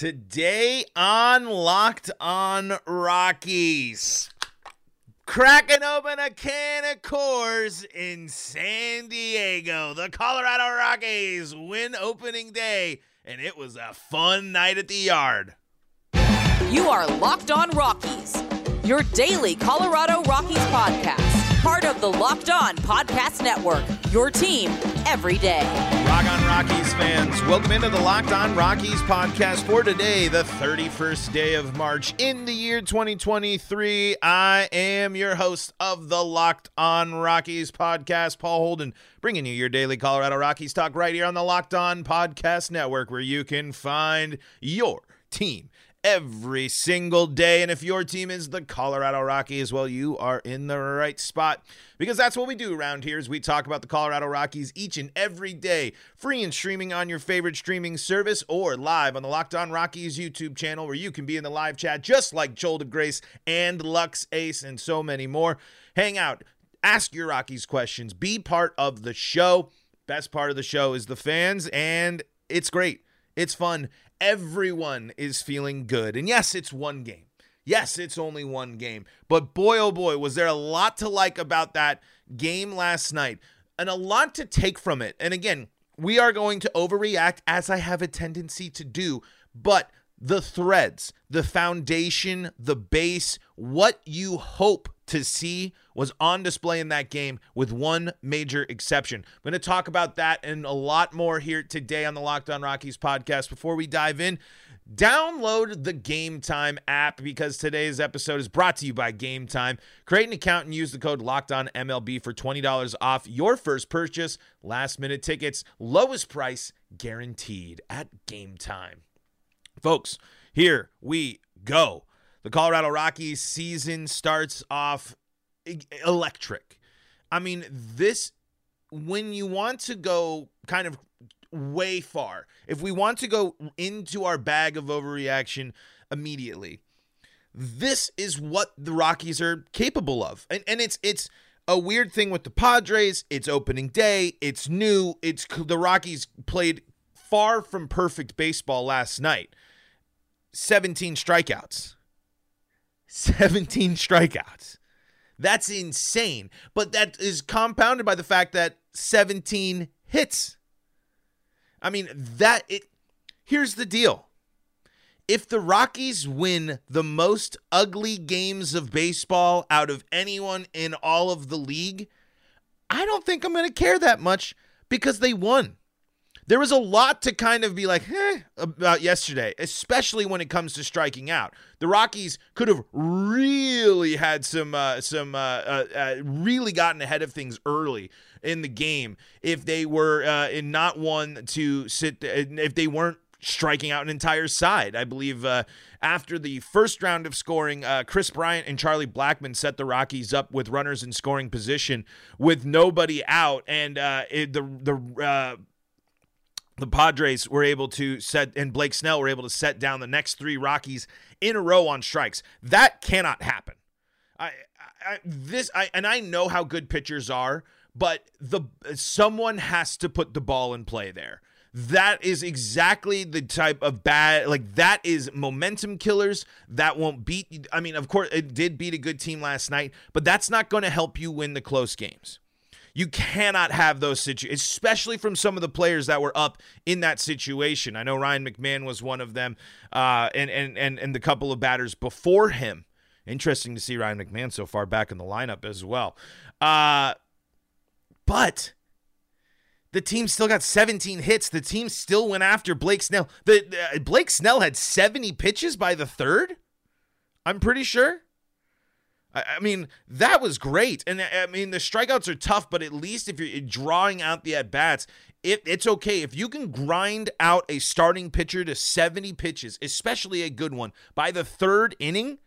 Today on Locked On Rockies, cracking open a can of Coors in San Diego. The Colorado Rockies win opening day, and it was a fun night at the yard. You are Locked On Rockies, your daily Colorado Rockies podcast, part of the Locked On Podcast Network, your team every day. Rock on Rockies fans, welcome into the Locked On Rockies podcast for today, the 31st day of March in the year 2023. I am your host of the Locked On Rockies podcast, Paul Holden, bringing you your daily Colorado Rockies talk right here on the Locked On Podcast Network, where you can find your team every single day. And if your team is the Colorado Rockies, well, you are in the right spot because that's what we do around here is we talk about the Colorado Rockies each and every day, free and streaming on your favorite streaming service or live on the Locked On Rockies YouTube channel where you can be in the live chat just like Joel DeGrace and Lux Ace and so many more. Hang out, ask your Rockies questions, be part of the show. Best part of the show is the fans, and it's great. It's fun everyone is feeling good. And yes, it's one game. Yes, it's only one game. But boy, oh boy, was there a lot to like about that game last night and a lot to take from it. And again, we are going to overreact as I have a tendency to do, but the threads, the foundation, the base, what you hope to see was on display in that game with one major exception. I'm going to talk about that and a lot more here today on the Locked On Rockies podcast. Before we dive in, download the Gametime app because today's episode is brought to you by Gametime. Create an account and use the code Locked On MLB for $20 off your first purchase. Last minute tickets, lowest price guaranteed at Gametime. Folks, here we go. The Colorado Rockies season starts off electric. I mean, this, when you want to go kind of way far, if we want to go into our bag of overreaction immediately, this is what the Rockies are capable of. And, and it's, it's, a weird thing with the Padres. It's opening day. It's new. It's the Rockies played far from perfect baseball last night. 17 strikeouts. 17 strikeouts. That's insane. But that is compounded by the fact that 17 hits. I mean, that it here's the deal. If the Rockies win the most ugly games of baseball out of anyone in all of the league, I don't think I'm going to care that much because they won there was a lot to kind of be like eh, about yesterday, especially when it comes to striking out. The Rockies could have really had some uh, some uh, uh, uh really gotten ahead of things early in the game if they were uh, in not one to sit if they weren't striking out an entire side. I believe uh, after the first round of scoring, uh, Kris Bryant and Charlie Blackmon set the Rockies up with runners in scoring position with nobody out, and uh, it, the the uh, the Padres were able to set, and Blake Snell were able to set down the next three Rockies in a row on strikes. That cannot happen. I, I this, I, and I know how good pitchers are, but the someone has to put the ball in play there. That is exactly the type of bad, like that is momentum killers. That won't beat. I mean, of course, it did beat a good team last night, but that's not going to help you win the close games. You cannot have those situations, especially from some of the players that were up in that situation. I know Ryan McMahon was one of them, uh, and and and and the couple of batters before him. Interesting to see Ryan McMahon so far back in the lineup as well. Uh, but the team still got 17 hits. The team still went after Blake Snell. The Blake Snell had 70 pitches by the third. I'm pretty sure. I mean, that was great. And I mean, the strikeouts are tough, but at least if you're drawing out the at bats, it, it's okay. If you can grind out a starting pitcher to 70 pitches, especially a good one, by the third inning,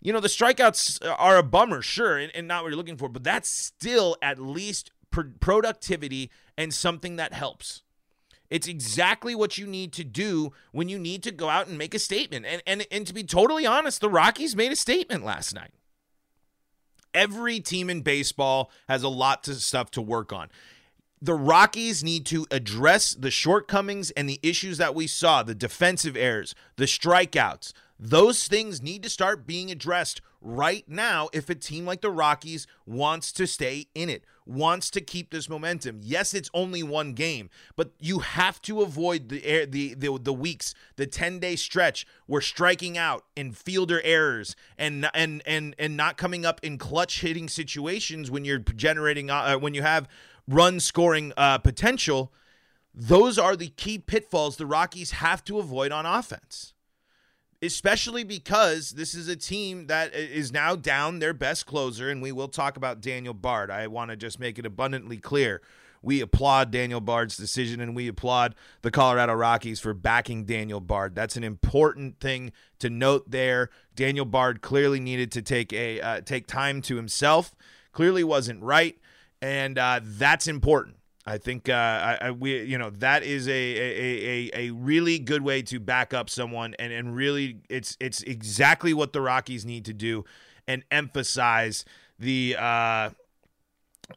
you know, the strikeouts are a bummer, sure, and, and not what you're looking for, but that's still at least productivity and something that helps. It's exactly what you need to do when you need to go out and make a statement. And, and, and to be totally honest, the Rockies made a statement last night. Every team in baseball has a lot of stuff to work on. the Rockies need to address the shortcomings and the issues that we saw the defensive errors, the strikeouts. Those things need to start being addressed right now if a team like the Rockies wants to stay in it, wants to keep this momentum. Yes, it's only one game, but you have to avoid the air, the, the the weeks, the 10-day stretch where striking out and fielder errors and and and and not coming up in clutch hitting situations when you're generating uh, when you have run scoring uh, potential. Those are the key pitfalls the Rockies have to avoid on offense especially because this is a team that is now down their best closer, and we will talk about Daniel Bard. I want to just make it abundantly clear. We applaud Daniel Bard's decision and we applaud the Colorado Rockies for backing Daniel Bard. That's an important thing to note there. Daniel Bard clearly needed to take a uh, take time to himself. Clearly wasn't right, and uh, that's important. I think uh, I, I, we you know that is a, a, a, a really good way to back up someone and, and really it's it's exactly what the Rockies need to do and emphasize the uh,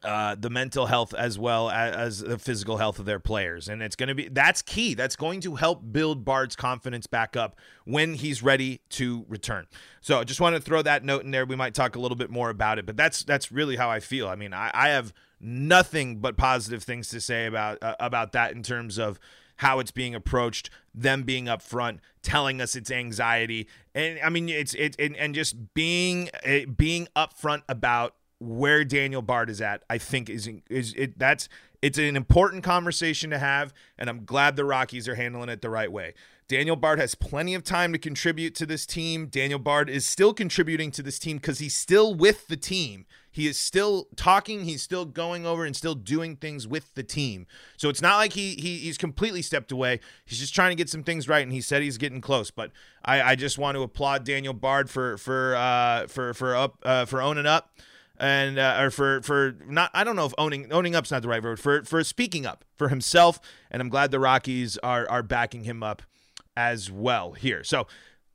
uh, the mental health as well as, as, the physical health of their players. And it's going to be that's key. That's going to help build Bard's confidence back up when he's ready to return. So I just want to throw that note in there. We might talk a little bit more about it, but that's that's really how I feel. I mean, I, I have nothing but positive things to say about uh, about that in terms of how it's being approached, them being upfront, telling us it's anxiety, and I mean it's it and, and just being uh, being upfront about where Daniel Bard is at. I think is is it that's it's an important conversation to have, and I'm glad the Rockies are handling it the right way. Daniel Bard has plenty of time to contribute to this team. Daniel Bard is still contributing to this team because he's still with the team. He is still talking. He's still going over and still doing things with the team. So it's not like he, he he's completely stepped away. He's just trying to get some things right, and he said he's getting close. But I, I just want to applaud Daniel Bard for for uh, for for up uh, for owning up and uh, or for for not I don't know if owning owning up's not the right word for for speaking up for himself and I'm glad the Rockies are are backing him up as well here. So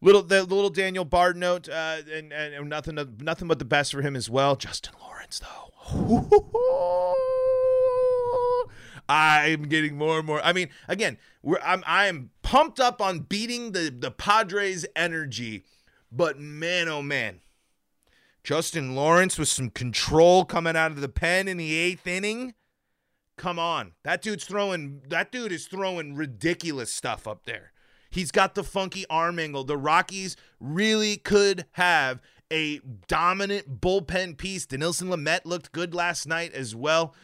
Little the, the little Daniel Bard note, uh, and, and nothing nothing but the best for him as well. Justin Lawrence though. I'm getting more and more. I mean, again, I'm I am pumped up on beating the the Padres' energy, but man, oh man, Justin Lawrence with some control coming out of the pen in the eighth inning. Come on, that dude's throwing. That dude is throwing ridiculous stuff up there. He's got the funky arm angle. The Rockies really could have a dominant bullpen piece. Dinelson Lamet looked good last night as well.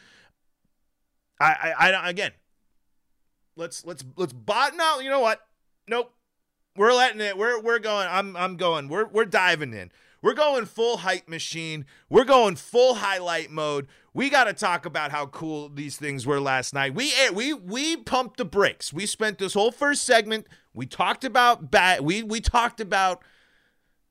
I, I, I again, let's let's let's bottom out. You know what? Nope. We're letting it. We're we're going. I'm I'm going. We're we're diving in. We're going full hype machine. We're going full highlight mode. We got to talk about how cool these things were last night. We eh, we we pumped the brakes. We spent this whole first segment. We talked about bad. We we talked about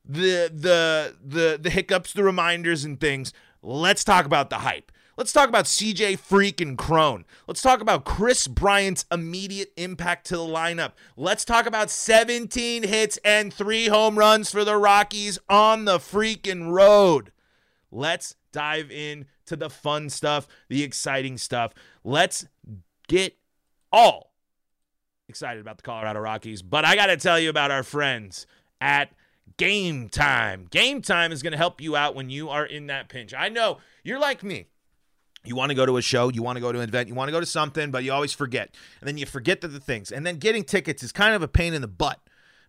the the the the hiccups, the reminders, and things. Let's talk about the hype. Let's talk about CJ freaking Cron. Let's talk about Kris Bryant's immediate impact to the lineup. Let's talk about 17 hits and three home runs for the Rockies on the freaking road. Let's dive in to the fun stuff, the exciting stuff. Let's get all excited about the Colorado Rockies. But I got to tell you about our friends at Gametime. Game Time is going to help you out when you are in that pinch. I know you're like me. You want to go to a show, you want to go to an event, you want to go to something, but you always forget. And then you forget the, things. And then getting tickets is kind of a pain in the butt,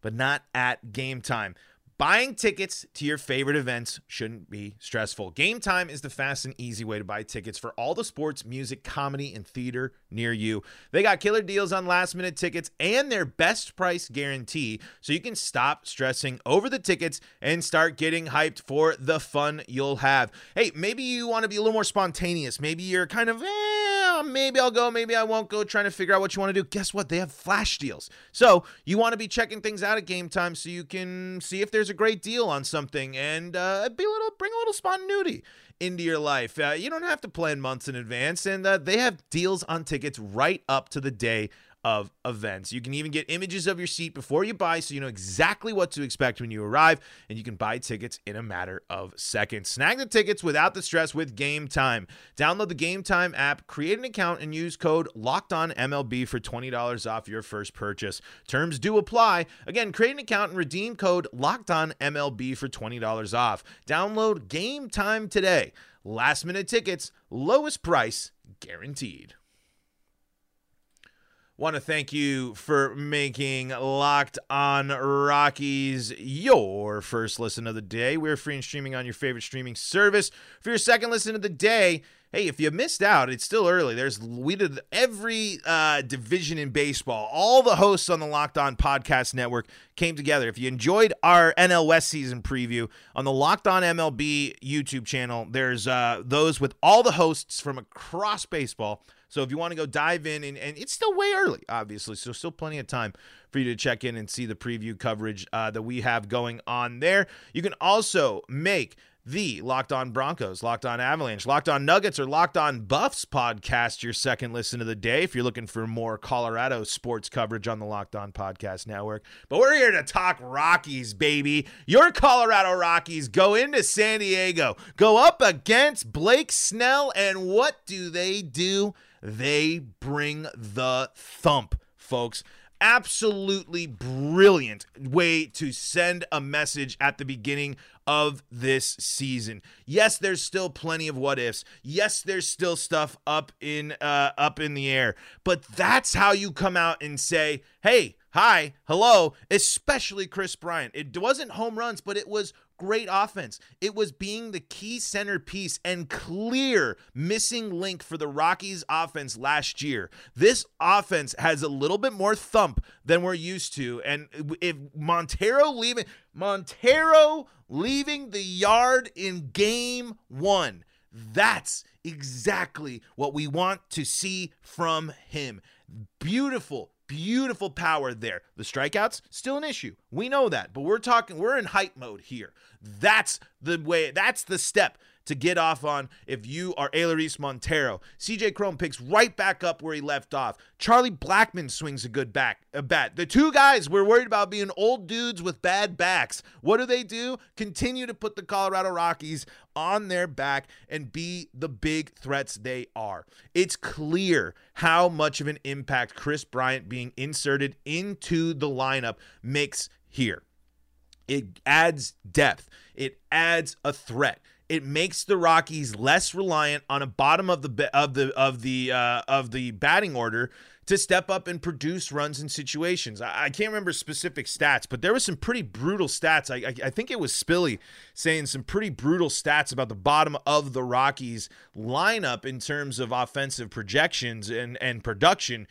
but not at Gametime. Buying tickets to your favorite events shouldn't be stressful. Gametime is the fast and easy way to buy tickets for all the sports, music, comedy, and theater near you. They got killer deals on last minute tickets and their best price guarantee, so you can stop stressing over the tickets and start getting hyped for the fun you'll have. Hey, maybe you want to be a little more spontaneous. Maybe you're kind of, eh, maybe I'll go, maybe I won't go, trying to figure out what you want to do. Guess what? They have flash deals. So you want to be checking things out at Gametime so you can see if there's there's a great deal on something and uh, be a little bring a little spontaneity into your life. Uh, you don't have to plan months in advance, and uh, they have deals on tickets right up to the day of events. You can even get images of your seat before you buy so you know exactly what to expect when you arrive, and you can buy tickets in a matter of seconds. Snag the tickets without the stress with Gametime. Download the Gametime app, create an account, and use code LOCKEDONMLB for $20 off your first purchase. Terms do apply. Again, create an account and redeem code LOCKEDONMLB for $20 off. Download Gametime today. Last minute tickets, lowest price guaranteed. Want to thank you for making Locked on Rockies your first listen of the day. We're free and streaming on your favorite streaming service. For your second listen of the day, hey, if you missed out, it's still early. There's we did every uh, division in baseball. All the hosts on the Locked On Podcast Network came together. If you enjoyed our NL West season preview on the Locked On MLB YouTube channel, there's uh, those with all the hosts from across baseball. So if you want to go dive in, and, and, it's still way early, obviously, so still plenty of time for you to check in and see the preview coverage uh, that we have going on there. You can also make the Locked On Broncos, Locked On Avalanche, Locked On Nuggets, or Locked On Buffs podcast your second listen of the day if you're looking for more Colorado sports coverage on the Locked On Podcast Network. But we're here to talk Rockies, baby. Your Colorado Rockies go into San Diego, go up against Blake Snell, and what do they do? They bring the thump, folks absolutely brilliant way to send a message at the beginning of this season. Yes, there's still plenty of what ifs. Yes, there's still stuff up in uh, up in the air. But that's how you come out and say, "Hey, hi, hello," especially Kris Bryant. It wasn't home runs, but it was great offense. It was being the key centerpiece and clear missing link for the Rockies offense last year. This offense has a little bit more thump than we're used to. And if Montero leaving Montero leaving the yard in game 1, that's exactly what we want to see from him. Beautiful, beautiful power there. The strikeouts still an issue. We know that, but we're talking we're in hype mode here. That's the way that's the step to get off on if you are Elehuris Montero. CJ Cron picks right back up where he left off. Charlie Blackmon swings a good back a bat. The two guys we're worried about being old dudes with bad backs. What do they do? Continue to put the Colorado Rockies on their back and be the big threats they are. It's clear how much of an impact Kris Bryant being inserted into the lineup makes here. It adds depth. It adds a threat it makes the Rockies less reliant on a bottom of the of the of the uh, of the batting order to step up and produce runs in situations. I, I, can't remember specific stats, but there was some pretty brutal stats. I, I, I think it was Spilly saying some pretty brutal stats about the bottom of the Rockies lineup in terms of offensive projections and and production,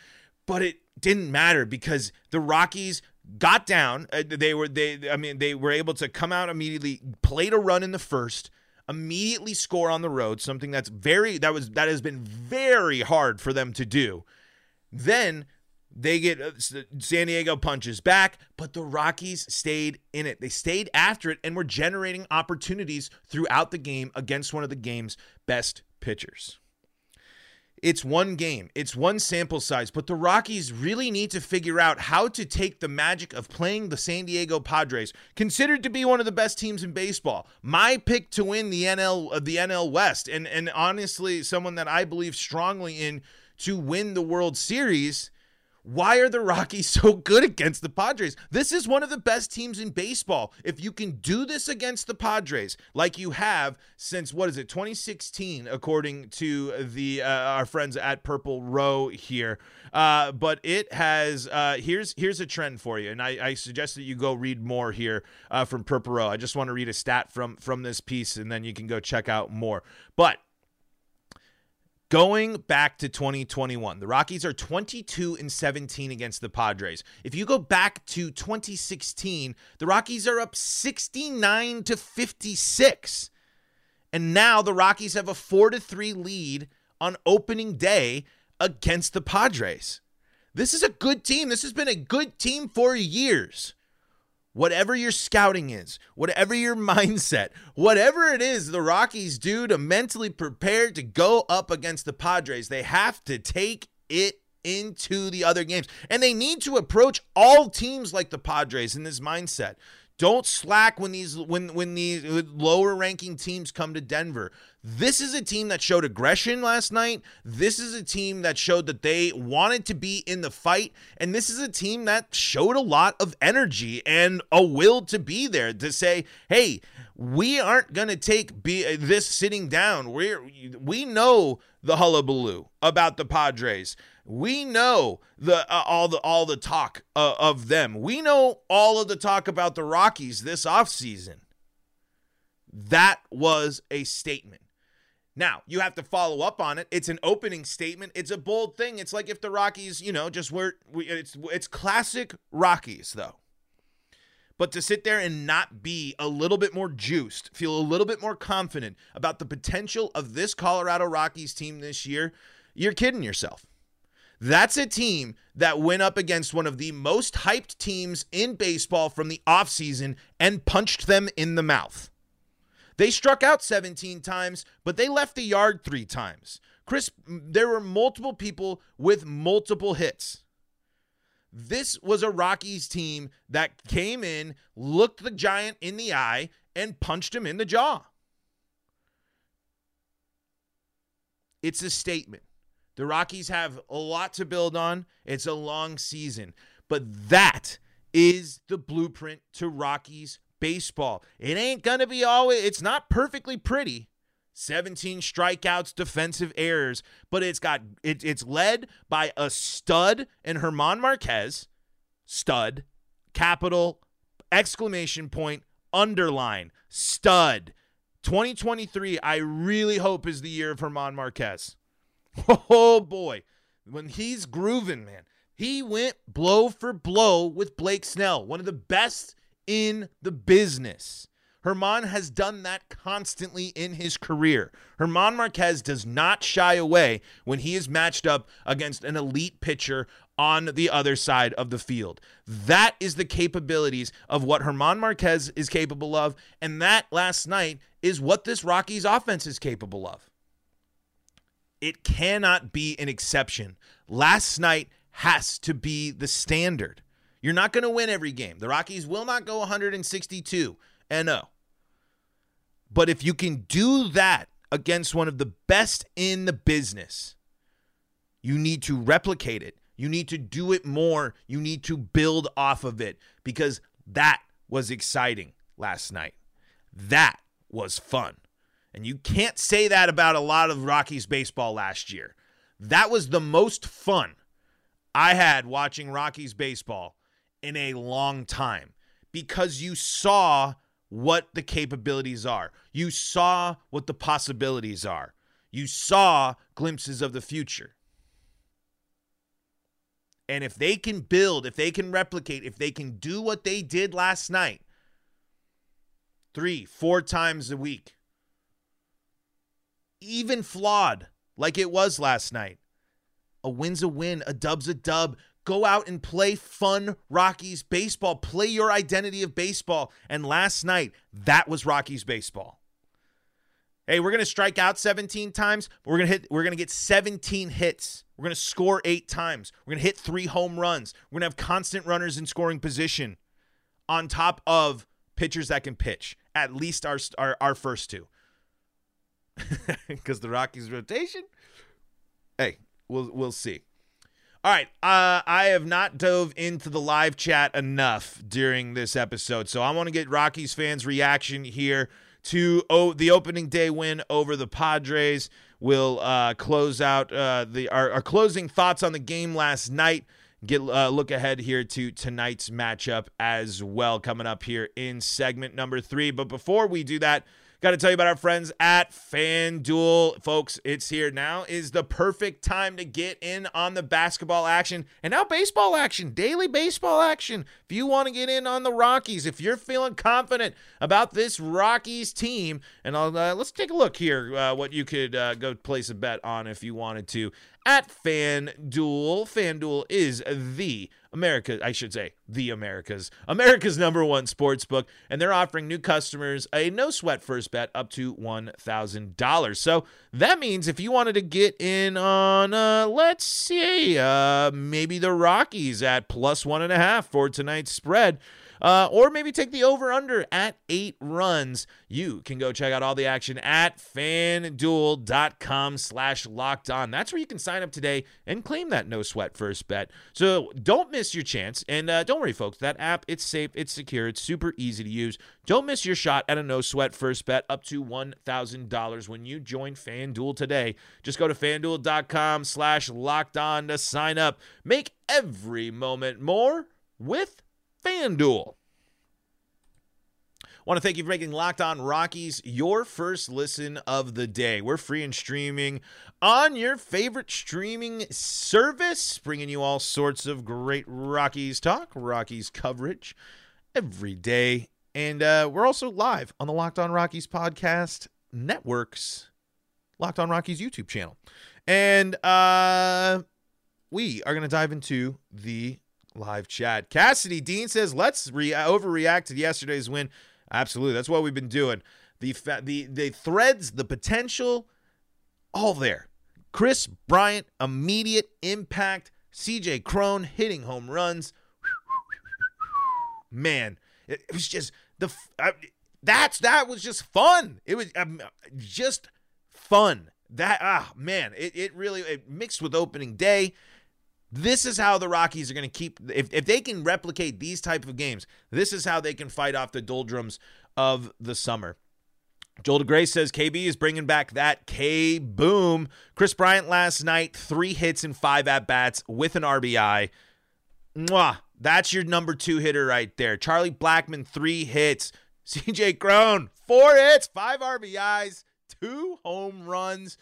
but it didn't matter because the Rockies got down. Uh, they were they I mean they were able to come out immediately, played a run in the first immediately score on the road, something that's very that was that has been very hard for them to do. Then they get uh, San Diego punches back, but the Rockies stayed in it. They stayed after it and were generating opportunities throughout the game against one of the game's best pitchers. It's one game, it's one sample size, but the Rockies really need to figure out how to take the magic of playing the San Diego Padres, considered to be one of the best teams in baseball. My pick to win the NL uh, the NL West and and honestly someone that I believe strongly in to win the World Series why are the Rockies so good against the Padres? This is one of the best teams in baseball. If you can do this against the Padres, like you have since what is it, 2016, according to the uh, our friends at Purple Row here. Uh, but it has uh, here's here's a trend for you, and I, I suggest that you go read more here uh, from Purple Row. I just want to read a stat from from this piece, and then you can go check out more. But Going back to 2021, the Rockies are 22 and 17 against the Padres. If you go back to 2016, the Rockies are up 69 to 56. And now the Rockies have a 4 to 3 lead on opening day against the Padres. This is a good team. This has been a good team for years whatever your scouting is, whatever your mindset, whatever it is the Rockies do to mentally prepare to go up against the Padres, they have to take it into the other games. And they need to approach all teams like the Padres in this mindset. Don't slack when these when when these lower ranking teams come to Denver. This is a team that showed aggression last night. This is a team that showed that they wanted to be in the fight and this is a team that showed a lot of energy and a will to be there to say, "Hey, we aren't going to take be, this sitting down. We're we know the hullabaloo about the Padres. We know the uh, all the all the talk uh, of them. We know all of the talk about the Rockies this offseason. That was a statement. Now, you have to follow up on it. It's an opening statement. It's a bold thing. It's like if the Rockies, you know, just were it's it's classic Rockies though. But to sit there and not be a little bit more juiced, feel a little bit more confident about the potential of this Colorado Rockies team this year, you're kidding yourself. That's a team that went up against one of the most hyped teams in baseball from the offseason and punched them in the mouth. They struck out 17 times, but they left the yard three times. Chris, there were multiple people with multiple hits. This was a Rockies team that came in, looked the Giant in the eye, and punched him in the jaw. It's a statement. The Rockies have a lot to build on. It's a long season, but that is the blueprint to Rockies baseball. It ain't going to be always, it's not perfectly pretty. 17 strikeouts, defensive errors, but it's got it, it's led by a stud in Germán Márquez, stud, capital exclamation point underline stud. 2023 I really hope is the year of Germán Márquez. Oh boy, when he's grooving, man. He went blow for blow with Blake Snell, one of the best in the business. Germán has done that constantly in his career. Germán Márquez does not shy away when he is matched up against an elite pitcher on the other side of the field. That is the capabilities of what Germán Márquez is capable of. And that last night is what this Rockies offense is capable of. It cannot be an exception. Last night has to be the standard. You're not going to win every game. The Rockies will not go 162 and 0. But if you can do that against one of the best in the business, you need to replicate it. You need to do it more. You need to build off of it because that was exciting last night. That was fun. And you can't say that about a lot of Rockies baseball last year. That was the most fun I had watching Rockies baseball in a long time because you saw what the capabilities are. You saw what the possibilities are. You saw glimpses of the future. And if they can build, if they can replicate, if they can do what they did last night, three, four times a week, even flawed like it was last night. A win's a win, a dub's a dub. Go out and play fun Rockies baseball. Play your identity of baseball. And last night, that was Rockies baseball. Hey, we're gonna strike out 17 times. we're gonna hit. We're gonna get 17 hits. We're gonna score eight times. We're gonna hit three home runs. We're gonna have constant runners in scoring position, on top of pitchers that can pitch. At least our our, our first two because the Rockies rotation. Hey, we'll we'll see. All right, uh, I have not dove into the live chat enough during this episode, so I want to get Rockies fans' reaction here to oh, the opening day win over the Padres. We'll uh, close out uh, the our, our, closing thoughts on the game last night. Get uh, look ahead here to tonight's matchup as well, coming up here in segment number three. But before we do that. Got to tell you about our friends at FanDuel. Folks, it's here now is the perfect time to get in on the basketball action and now baseball action, daily baseball action. If you want to get in on the Rockies, if you're feeling confident about this Rockies team, and uh, let's take a look here uh, what you could uh, go place a bet on if you wanted to at FanDuel. FanDuel is the America, I should say, the America's America's number one sports book, and they're offering new customers a no sweat first bet up to one thousand dollars. So that means if you wanted to get in on, uh, let's see, uh, maybe the Rockies at plus one and a half for tonight's spread. Uh, or maybe take the over under at eight runs. You can go check out all the action at fanduel.com slash locked on. That's where you can sign up today and claim that no sweat first bet. So don't miss your chance. And uh, don't worry, folks, that app, it's safe, it's secure, it's super easy to use. Don't miss your shot at a no sweat first bet up to $1,000 when you join FanDuel today. Just go to fanduel.com slash locked on to sign up. Make every moment more with FanDuel. Want to thank you for making Locked On Rockies your first listen of the day. We're free and streaming on your favorite streaming service, bringing you all sorts of great Rockies talk, Rockies coverage every day. And uh, we're also live on the Locked On Rockies podcast networks, Locked On Rockies YouTube channel. And uh, we are going to dive into the live chat. Cassidy Dean says, "Let's re- overreact to yesterday's win." Absolutely, that's what we've been doing. The fa- the the threads, the potential, all there. Kris Bryant, immediate impact. CJ Cron hitting home runs. Man, it, it was just the that's that was just fun. It was um, just fun. That ah man, it, it really it mixed with opening day. This is how the Rockies are going to keep if, if they can replicate these type of games, this is how they can fight off the doldrums of the summer. Joel DeGray says KB is bringing back that K boom. Kris Bryant last night, three hits and five at bats with an RBI. Mwah. That's your number two hitter right there. Charlie Blackmon, three hits. CJ Cron, four hits, five RBIs, two home runs.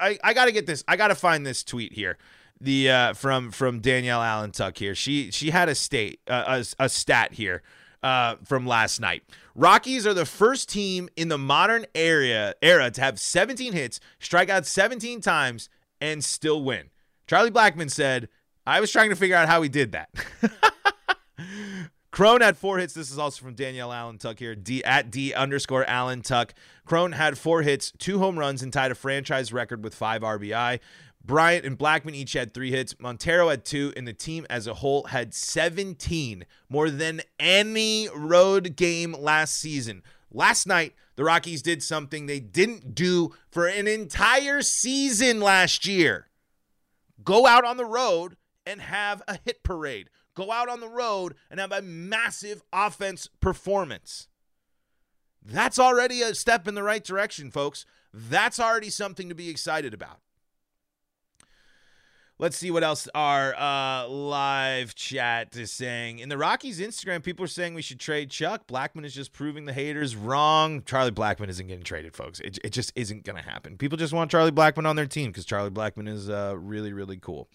I, I got to get this. I got to find this tweet here the uh, from from Danielle Allentuck here. She she had a state uh, a, a stat here uh, from last night. Rockies are the first team in the modern area era to have 17 hits, strike out 17 times, and still win. Charlie Blackmon said, "I was trying to figure out how he did that." Cron had four hits. This is also from Danielle Allentuck here. D at D underscore Allentuck. Cron had four hits, two home runs, and tied a franchise record with five RBI. Bryant and Blackmon each had three hits. Montero had two, and the team as a whole had 17, more than any road game last season. Last night, the Rockies did something they didn't do for an entire season last year go out on the road and have a hit parade. Go out on the road and have a massive offense performance. That's already a step in the right direction, folks. That's already something to be excited about. Let's see what else our uh, live chat is saying. In the Rockies Instagram, people are saying we should trade Chuck. Blackmon is just proving the haters wrong. Charlie Blackmon isn't getting traded, folks. It, it just isn't going to happen. People just want Charlie Blackmon on their team because Charlie Blackmon is uh, really, really cool.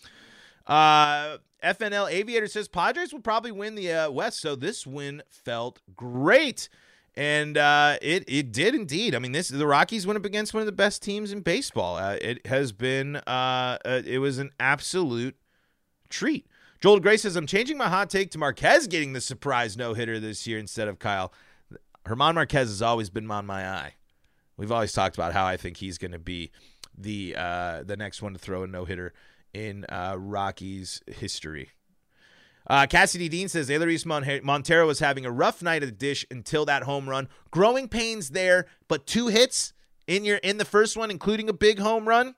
Uh, FNL Aviator says Padres will probably win the uh, West, so this win felt great and uh, it it did indeed. I mean, this the Rockies went up against one of the best teams in baseball. Uh, it has been uh, uh it was an absolute treat. Joel Gray says I'm changing my hot take to Marquez getting the surprise no hitter this year instead of Kyle. Germán Márquez has always been on my eye. We've always talked about how I think he's going to be the uh, the next one to throw a no hitter in uh, Rockies history. Uh, Cassidy Dean says Elehuris Montero was having a rough night at the dish until that home run. Growing pains there, but two hits in your in the first one, including a big home run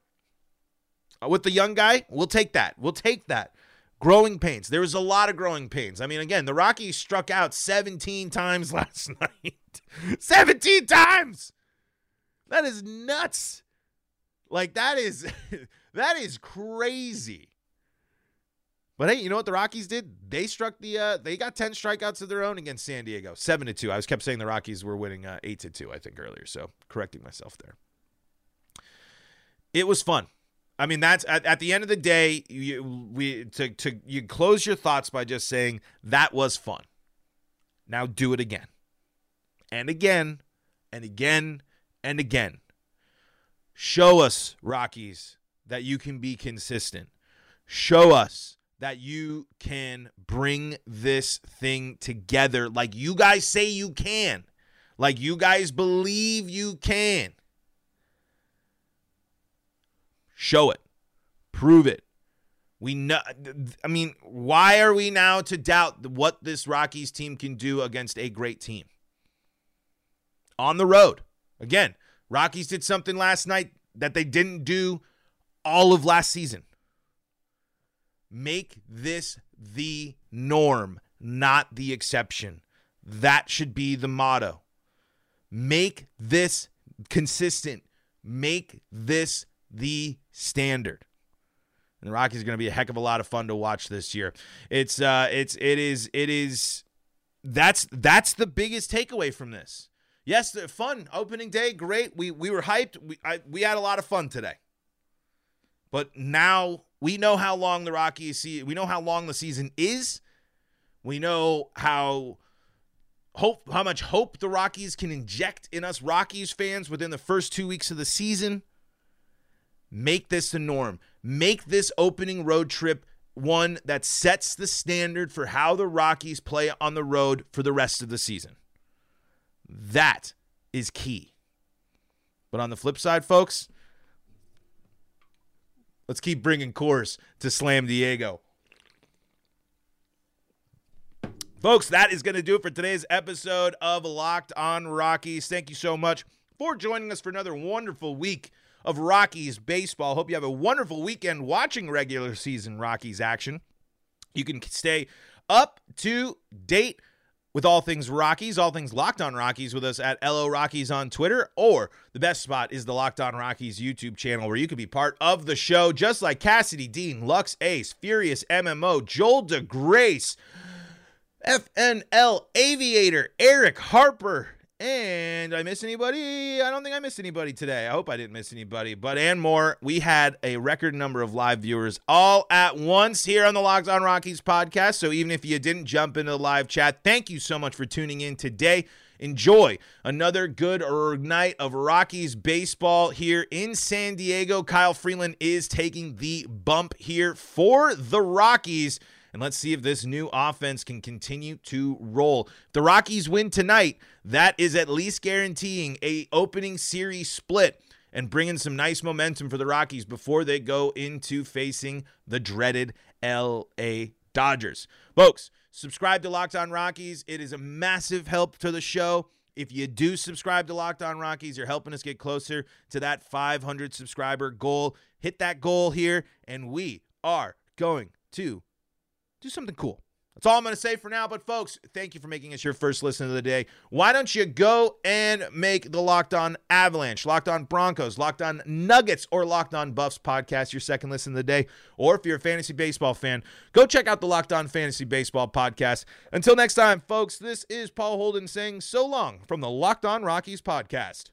uh, with the young guy. We'll take that. We'll take that. Growing pains. There was a lot of growing pains. I mean, again, the Rockies struck out 17 times last night. 17 times. That is nuts. Like that is that is crazy. But hey, you know what the Rockies did? They struck the uh, they got 10 strikeouts of their own against San Diego. 7 to 2. I was kept saying the Rockies were winning uh, 8 to 2 I think earlier, so correcting myself there. It was fun. I mean, that's at, at the end of the day, you we to to you close your thoughts by just saying that was fun. Now do it again. And again, and again, and again. Show us, Rockies, that you can be consistent. Show us that you can bring this thing together like you guys say you can, like you guys believe you can. Show it, prove it. We know, I mean, why are we now to doubt what this Rockies team can do against a great team? On the road. Again, Rockies did something last night that they didn't do all of last season. Make this the norm, not the exception. That should be the motto. Make this consistent. Make this the standard. And the Rockies are going to be a heck of a lot of fun to watch this year. It's uh it's it is it is that's that's the biggest takeaway from this. Yes, fun opening day, great. We we were hyped. We I, we had a lot of fun today. But now we know how long the Rockies see. We know how long the season is. We know how hope how much hope the Rockies can inject in us Rockies fans within the first two weeks of the season. Make this the norm. Make this opening road trip one that sets the standard for how the Rockies play on the road for the rest of the season. That is key. But on the flip side, folks, Let's keep bringing Coors to Slam Diego. Folks, that is going to do it for today's episode of Locked on Rockies. Thank you so much for joining us for another wonderful week of Rockies baseball. Hope you have a wonderful weekend watching regular season Rockies action. You can stay up to date with all things Rockies, all things Locked On Rockies with us at LO Rockies on Twitter, or the best spot is the Locked On Rockies YouTube channel where you can be part of the show, just like Cassidy Dean, Lux Ace, Furious MMO, Joel DeGrace, FNL Aviator, Eric Harper, and I miss anybody? I don't think I missed anybody today. I hope I didn't miss anybody. But and more, we had a record number of live viewers all at once here on the Locked On Rockies podcast. So even if you didn't jump into the live chat, thank you so much for tuning in today. Enjoy another good night of Rockies baseball here in San Diego. Kyle Freeland is taking the bump here for the Rockies. And let's see if this new offense can continue to roll. The Rockies win tonight, that is at least guaranteeing a opening series split and bringing some nice momentum for the Rockies before they go into facing the dreaded LA Dodgers. Folks, subscribe to Locked On Rockies. It is a massive help to the show. If you do subscribe to Locked On Rockies, you're helping us get closer to that 500 subscriber goal. Hit that goal here, and we are going to do something cool. That's all I'm going to say for now. But, folks, thank you for making us your first listen of the day. Why don't you go and make the Locked On Avalanche, Locked On Broncos, Locked On Nuggets, or Locked On Buffs podcast your second listen of the day? Or if you're a fantasy baseball fan, go check out the Locked On Fantasy Baseball podcast. Until next time, folks, this is Paul Holden saying so long from the Locked On Rockies podcast.